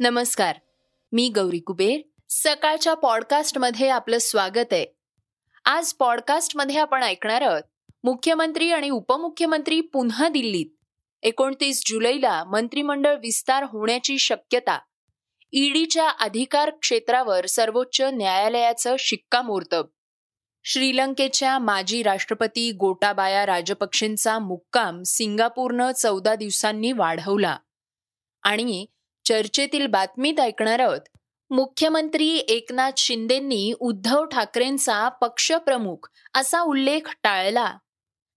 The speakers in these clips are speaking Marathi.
नमस्कार. मी गौरी कुबेर. सकाळच्या पॉडकास्टमध्ये आपलं स्वागत आहे. आज पॉडकास्टमध्ये आपण ऐकणार आहोत मुख्यमंत्री आणि उपमुख्यमंत्री पुन्हा दिल्लीत. एकोणतीस जुलैला मंत्रिमंडळ विस्तार होण्याची शक्यता. ईडीच्या अधिकार क्षेत्रावर सर्वोच्च न्यायालयाचं शिक्कामोर्तब. श्रीलंकेच्या माजी राष्ट्रपती गोटाबाया राजपक्षेंचा मुक्काम सिंगापूरनं चौदा दिवसांनी वाढवला. आणि चर्चेतील बातमीत ऐकणार आहोत. मुख्यमंत्री एकनाथ शिंदेंनी उद्धव ठाकरेंचा पक्षप्रमुख असा उल्लेख टाळला.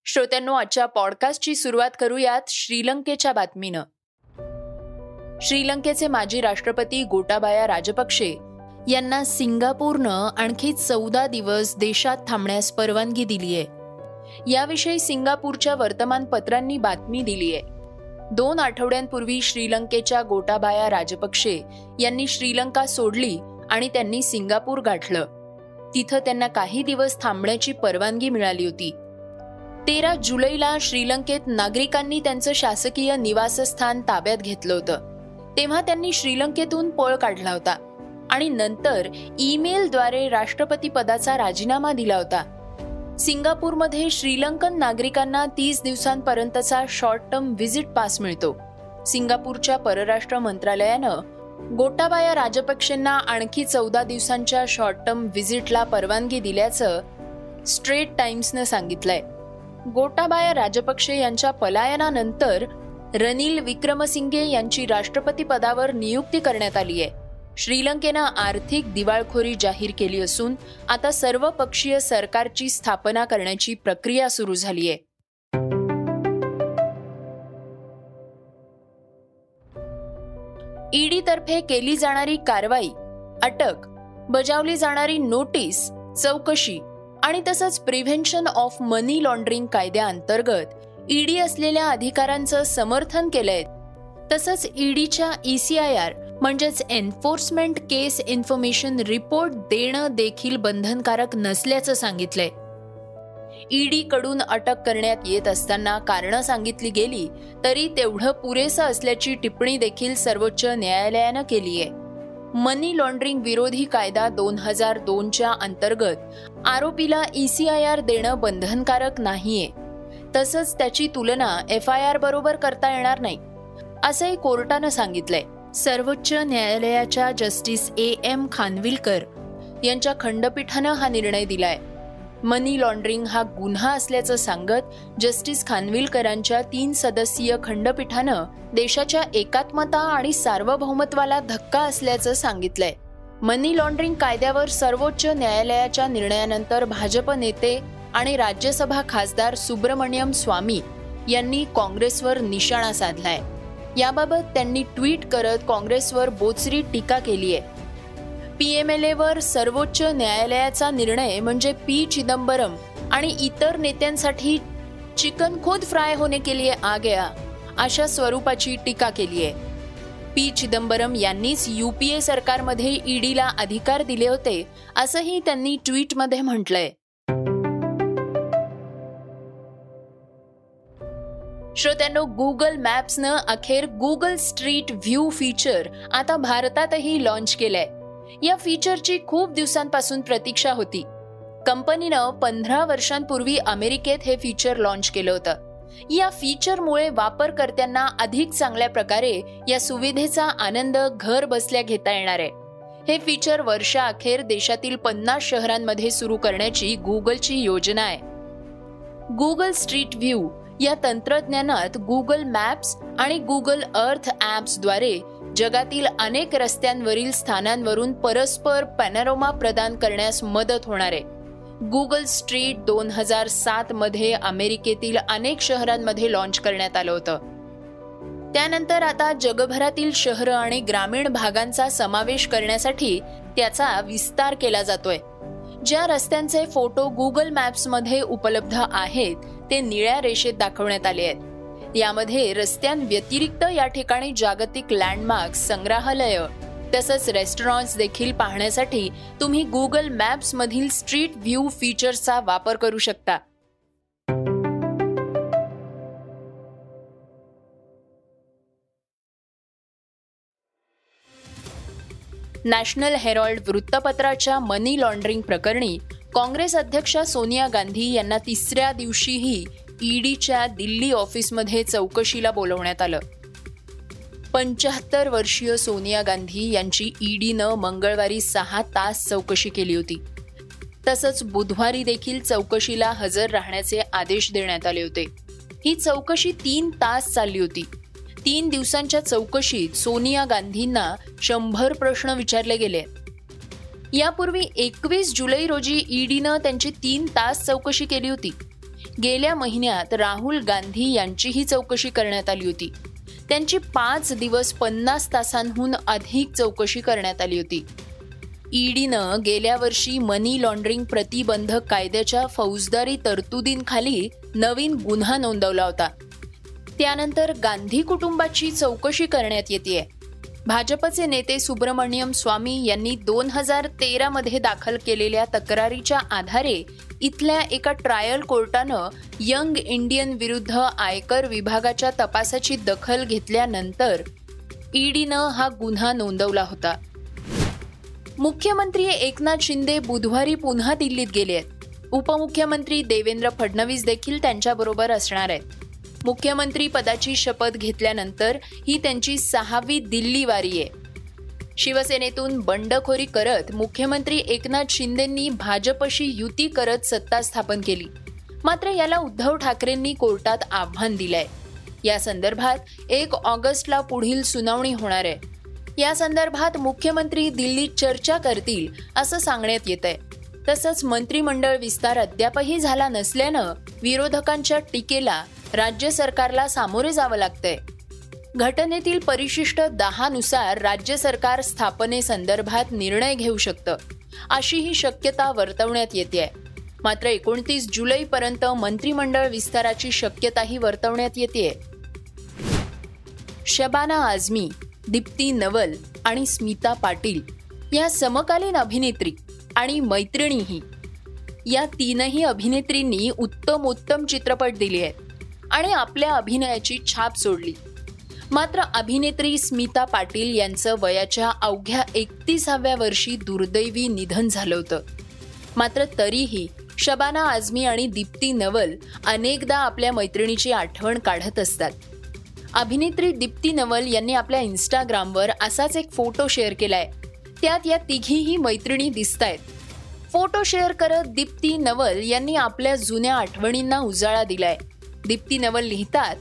श्रोत्यांनो आजच्या पॉडकास्टची सुरुवात करूयात श्रीलंकेच्या बातमीनं. श्रीलंकेचे माजी राष्ट्रपती गोटाबाया राजपक्षे यांना सिंगापूरनं आणखी चौदा दिवस देशात थांबण्यास परवानगी दिली आहे याविषयी सिंगापूरच्या वर्तमानपत्रांनी बातमी दिली आहे दोन आठवड्यांपूर्वी श्रीलंकेच्या गोटाबाया राजपक्षे यांनी श्रीलंका सोडली आणि त्यांनी सिंगापूर गाठलं. तिथं त्यांना काही दिवस थांबण्याची परवानगी मिळाली होती. तेरा जुलैला श्रीलंकेत नागरिकांनी त्यांचं शासकीय निवासस्थान ताब्यात घेतलं होतं. तेव्हा त्यांनी श्रीलंकेतून पळ काढला होता आणि नंतर ईमेलद्वारे राष्ट्रपती पदाचा राजीनामा दिला होता. सिंगापूरमध्ये श्रीलंकन नागरिकांना तीस दिवसांपर्यंतचा शॉर्ट टर्म व्हिजिट पास मिळतो. सिंगापूरच्या परराष्ट्र मंत्रालयानं गोटाबाया राजपक्षेंना आणखी चौदा दिवसांच्या शॉर्ट टर्म व्हिजिटला परवानगी दिल्याचं स्ट्रेट टाइम्सनं सांगितलंय. गोटाबाया राजपक्षे यांच्या पलायनानंतर रनिल विक्रमसिंगे यांची राष्ट्रपती पदावर नियुक्ती करण्यात आली आहे श्रीलंकेनं आर्थिक दिवाळखोरी जाहीर केली असून आता सर्व पक्षीय सरकारची स्थापना करण्याची प्रक्रिया सुरू झाली आहे ईडीतर्फे केली जाणारी कारवाई अटक बजावली जाणारी नोटीस चौकशी आणि तसंच प्रिव्हेन्शन ऑफ मनी लॉन्ड्रिंग कायद्याअंतर्गत ईडी असलेल्या अधिकारांचं समर्थन केलंय. तसंच ईडीच्या ईसीआयआर म्हणजेच एन्फोर्समेंट केस इन्फॉर्मेशन रिपोर्ट देणं देखील बंधनकारक नसल्याचं सांगितलंय. ईडी कडून अटक करण्यात येत असताना कारणं सांगितली गेली तरी तेवढं पुरेसं असल्याची टिप्पणी देखील सर्वोच्च न्यायालयानं केली आहे. मनी लॉन्ड्रिंग विरोधी कायदा दोन हजार दोनच्या अंतर्गत आरोपीला ईसीआयआर देणं बंधनकारक नाहीये. तसंच त्याची तुलना एफ आय आर बरोबर करता येणार नाही असंही कोर्टानं सांगितलंय. सर्वोच्च न्यायालयाच्या जस्टिस ए एम खानविलकर यांच्या खंडपीठानं हा निर्णय दिलाय. मनी लॉन्ड्रिंग हा गुन्हा असल्याचं सांगत जस्टिस खानविलकरांच्या तीन सदस्यीय खंडपीठानं देशाच्या एकात्मता आणि सार्वभौमत्वाला धक्का असल्याचं सांगितलंय. मनी लॉन्ड्रिंग कायद्यावर सर्वोच्च न्यायालयाच्या निर्णयानंतर भाजप नेते आणि राज्यसभा खासदार सुब्रमण्यम स्वामी यांनी काँग्रेसवर निशाणा साधलाय. याबाबत त्यांनी ट्विट करत काँग्रेसवर बोचरी टीका केली आहे पीएमएलएवर सर्वोच्च न्यायालयाचा निर्णय म्हणजे पी चिदंबरम आणि इतर नेत्यांसाठी चिकन खुद फ्राय होणे के लिए आ गया अशा स्वरूपाची टीका केली आहे पी चिदंबरम यांनीच यूपीए सरकारमध्ये ईडीला अधिकार दिले होते असंही त्यांनी ट्विटमध्ये म्हटलंय. श्रोत्यांनो गुगल मॅप्सनं अखेर गुगल स्ट्रीट व्ह्यू फीचर आता भारतातही लॉन्च केलंय. या फीचरची खूप दिवसांपासून प्रतीक्षा होती. कंपनीनं पंधरा वर्षांपूर्वी अमेरिकेत हे फीचर लॉन्च केलं होतं. या फीचरमुळे वापरकर्त्यांना अधिक चांगल्या प्रकारे या सुविधेचा आनंद घर बसल्या घेता येणार आहे. हे फीचर वर्षाअखेर देशातील पन्नास शहरांमध्ये सुरू करण्याची गुगलची योजना आहे. गुगल स्ट्रीट व्ह्यू या तंत्रज्ञानात गुगल मॅप्स आणि गुगल अर्थ ॲप्सद्वारे जगातील अनेक रस्त्यांवरील स्थानांवरून परस्पर पॅनरोमा प्रदान करण्यास मदत होणार आहे. गुगल स्ट्रीट दोन हजार सात मध्ये अमेरिकेतील अनेक शहरांमध्ये लॉन्च करण्यात आलं होतं. त्यानंतर आता जगभरातील शहरं आणि ग्रामीण भागांचा समावेश करण्यासाठी त्याचा विस्तार केला जातोय. ज्या रस्त्यांचे फोटो गुगल मॅप्समध्ये उपलब्ध आहेत ते निळ्या रेषेत दाखवण्यात आले आहेत. यामध्ये रस्त्यांव्यतिरिक्त या ठिकाणी जागतिक लँडमार्क संग्रहालय तसंच रेस्टॉरंट्स देखील पाहण्यासाठी तुम्ही गुगल मॅप्स मधील स्ट्रीट व्ह्यू फीचर्सचा वापर करू शकता. नॅशनल हेरॉल्ड वृत्तपत्राच्या मनी लॉन्ड्रिंग प्रकरणी काँग्रेस अध्यक्षा सोनिया गांधी यांना तिसऱ्या दिवशीही ईडीच्या दिल्ली ऑफिसमध्ये चौकशीला बोलवण्यात आलं. पंच्याहत्तर वर्षीय सोनिया गांधी यांची ईडीनं मंगळवारी सहा तास चौकशी केली होती. तसंच बुधवारी देखील चौकशीला हजर राहण्याचे आदेश देण्यात आले होते. ही चौकशी तीन तास चालली होती. तीन दिवसांच्या चौकशीत सोनिया गांधींना शंभर प्रश्न विचारले गेले. यापूर्वी एकवीस जुलै रोजी ईडीनं त्यांची तीन तास चौकशी केली होती. गेल्या महिन्यात राहुल गांधी यांचीही चौकशी करण्यात आली होती. त्यांची पाच दिवस पन्नास तासांहून अधिक चौकशी करण्यात आली होती. ईडीनं गेल्या वर्षी मनी लॉन्ड्रिंग प्रतिबंधक कायद्याच्या फौजदारी तरतुदींखाली नवीन गुन्हा नोंदवला होता. त्यानंतर गांधी कुटुंबाची चौकशी करण्यात येते भाजपचे नेते सुब्रमण्यम स्वामी यांनी दोन हजार तेरामध्ये दाखल केलेल्या तक्रारीच्या आधारे इथल्या एका ट्रायल कोर्टानं यंग इंडियन विरुद्ध आयकर विभागाच्या तपासाची दखल घेतल्यानंतर ईडीनं हा गुन्हा नोंदवला होता. मुख्यमंत्री एकनाथ शिंदे बुधवारी पुन्हा दिल्लीत गेले आहेत. उपमुख्यमंत्री देवेंद्र फडणवीस देखील त्यांच्याबरोबर असणार आहेत. मुख्यमंत्री पदाची शपथ घेतल्यानंतर ही त्यांची सहावी दिल्ली वारी आहे. शिवसेनेतून बंडखोरी करत मुख्यमंत्री एकनाथ शिंदेंनी भाजपशी युती करत सत्ता स्थापन केली. मात्र याला उद्धव ठाकरेंनी कोर्टात आव्हान दिलंय. या संदर्भात एक ऑगस्टला पुढील सुनावणी होणार आहे. या संदर्भात मुख्यमंत्री दिल्लीत चर्चा करतील असं सांगण्यात येत आहे तसंच मंत्रिमंडळ विस्तार अद्यापही झाला नसल्यानं विरोधकांच्या टीकेला राज्य सरकारला सामोरे जावं लागतंय. घटनेतील परिशिष्ट दहानुसार राज्य सरकार स्थापनेसंदर्भात निर्णय घेऊ शकतं अशी ही शक्यता वर्तवण्यात येते मात्र एकोणतीस जुलैपर्यंत मंत्रिमंडळ विस्ताराची शक्यताही वर्तवण्यात येते शबाना आझमी दीप्ती नवल आणि स्मिता पाटील या समकालीन अभिनेत्री आणि मैत्रिणीही या तीनही अभिनेत्रींनी उत्तमोत्तम चित्रपट दिले आहेत. आणि आपल्या अभिनयाची छाप सोडली. मात्र अभिनेत्री स्मिता पाटील यांचं वयाच्या अवघ्या एकतीसाव्या वर्षी दुर्दैवी निधन झालं होतं. मात्र तरीही शबाना आझमी आणि दीप्ती नवल अनेकदा आपल्या मैत्रिणीची आठवण काढत असतात. अभिनेत्री दीप्ती नवल यांनी आपल्या इन्स्टाग्रामवर असाच एक फोटो शेअर केलाय. त्यात या तिघीही मैत्रिणी दिसत आहेत फोटो शेअर करत दीप्ती नवल यांनी आपल्या जुन्या आठवणींना उजाळा दिलाय. दीप्ती नवल लिहितात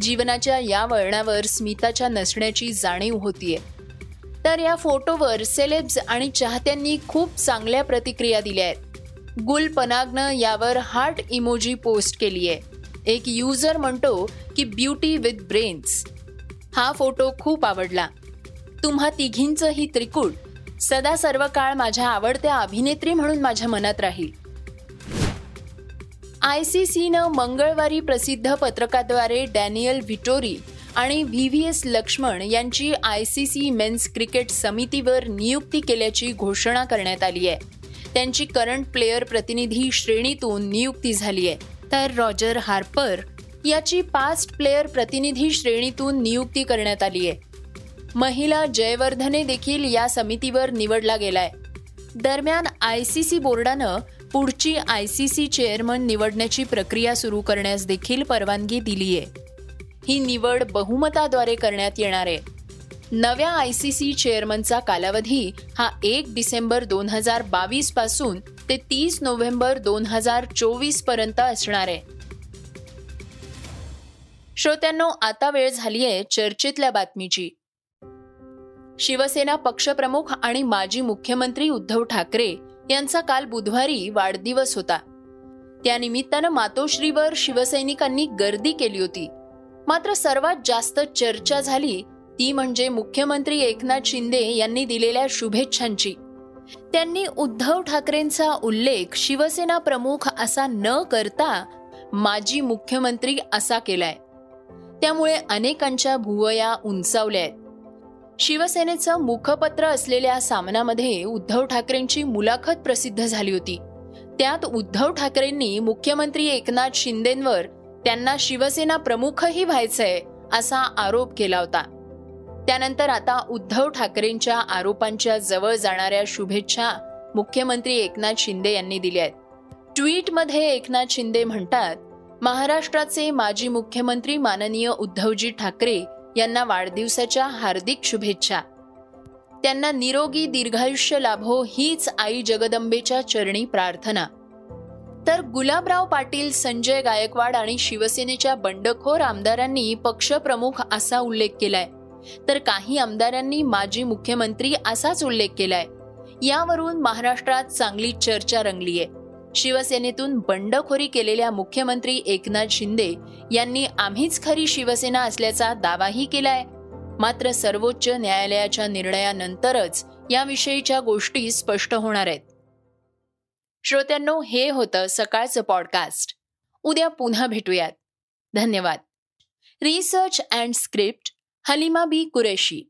जीवनाच्या या वळणावर स्मिताच्या नसण्याची जाणीव होतीये. तर या फोटोवर सेलेब्स आणि चाहत्यांनी खूप चांगल्या प्रतिक्रिया दिल्या आहेत. गुल पनागनं यावर हार्ट इमोजी पोस्ट केली आहे एक युजर म्हणतो की ब्युटी विथ ब्रेन्स हा फोटो खूप आवडला. तुम्हा तिघींचं ही त्रिकूट. सदा सर्व काळ माझ्या आवडत्या अभिनेत्री म्हणून माझ्या मनात राहील. आय सी सीनं मंगळवारी प्रसिद्ध पत्रकाद्वारे डॅनियल व्हिटोरी आणि व्ही व्ही एस लक्ष्मण यांची I C C men's cricket समितीवर नियुक्ती केल्याची घोषणा करण्यात आली आहे. त्यांची करंट प्लेयर प्रतिनिधी श्रेणीतून नियुक्ती झाली आहे. तर रॉजर हार्पर याची पास्ट प्लेयर प्रतिनिधी श्रेणीतून नियुक्ती करण्यात आली आहे. महिला जयवर्धने देखील या समितीवर निवडला गेलाय. दरम्यान आय सी सी बोर्डानं पुढची आय सी सी चेअरमन निवडण्याची प्रक्रिया सुरू करण्यास देखील परवानगी दिली आहे ही निवड बहुमताद्वारे करण्यात येणार आहे. नव्या आय सी सी चेअरमनचा कालावधी हा एक डिसेंबर दोन हजार बावीसपासून ते तीस नोव्हेंबर दोन हजार चोवीसपर्यंत असणार आहे. श्रोत्यांनो आता वेळ झाली आहे चर्चेतल्या बातमीची. शिवसेना पक्षप्रमुख आणि माजी मुख्यमंत्री उद्धव ठाकरे यांचा काल बुधवारी वाढदिवस होता. त्यानिमित्तानं मातोश्रीवर शिवसैनिकांनी गर्दी केली होती. मात्र सर्वात जास्त चर्चा झाली ती म्हणजे मुख्यमंत्री एकनाथ शिंदे यांनी दिलेल्या शुभेच्छांची. त्यांनी उद्धव ठाकरेंचा उल्लेख शिवसेना प्रमुख असा न करता माजी मुख्यमंत्री असा केलाय. त्यामुळे अनेकांच्या भुवया उंचावल्या आहेत शिवसेनेचं मुखपत्र असलेल्या सामनामध्ये उद्धव ठाकरेंची मुलाखत प्रसिद्ध झाली होती. त्यात उद्धव ठाकरेंनी मुख्यमंत्री एकनाथ शिंदेंवर त्यांना शिवसेना प्रमुखही व्हायचंय असा आरोप केला होता. त्यानंतर आता उद्धव ठाकरेंच्या आरोपांच्या जवळ जाणाऱ्या शुभेच्छा मुख्यमंत्री एकनाथ शिंदे यांनी दिल्या आहेत. ट्विटमध्ये एकनाथ शिंदे म्हणतात महाराष्ट्राचे माजी मुख्यमंत्री माननीय उद्धवजी ठाकरे यांना वाढदिवसाच्या हार्दिक शुभेच्छा. त्यांना निरोगी दीर्घायुष्य लाभो हीच आई जगदंबेच्या चरणी प्रार्थना. तर गुलाबराव पाटील संजय गायकवाड आणि शिवसेनेच्या बंडखोर आमदारांनी पक्षप्रमुख असा उल्लेख केलाय. तर काही आमदारांनी माजी मुख्यमंत्री असाच उल्लेख केलाय. यावरून महाराष्ट्रात चांगली चर्चा रंगलीय. शिवसेनेतून बंडखोरी केलेल्या मुख्यमंत्री एकनाथ शिंदे यांनी आम्हीच खरी शिवसेना असल्याचा दावाही केलाय. मात्र सर्वोच्च न्यायालयाच्या निर्णयानंतरच याविषयीच्या गोष्टी स्पष्ट होणार आहेत. श्रोत्यांनो हे होतं सकाळचं पॉडकास्ट उद्या पुन्हा भेटूयात. धन्यवाद. Research and script Halima Bi Qureshi.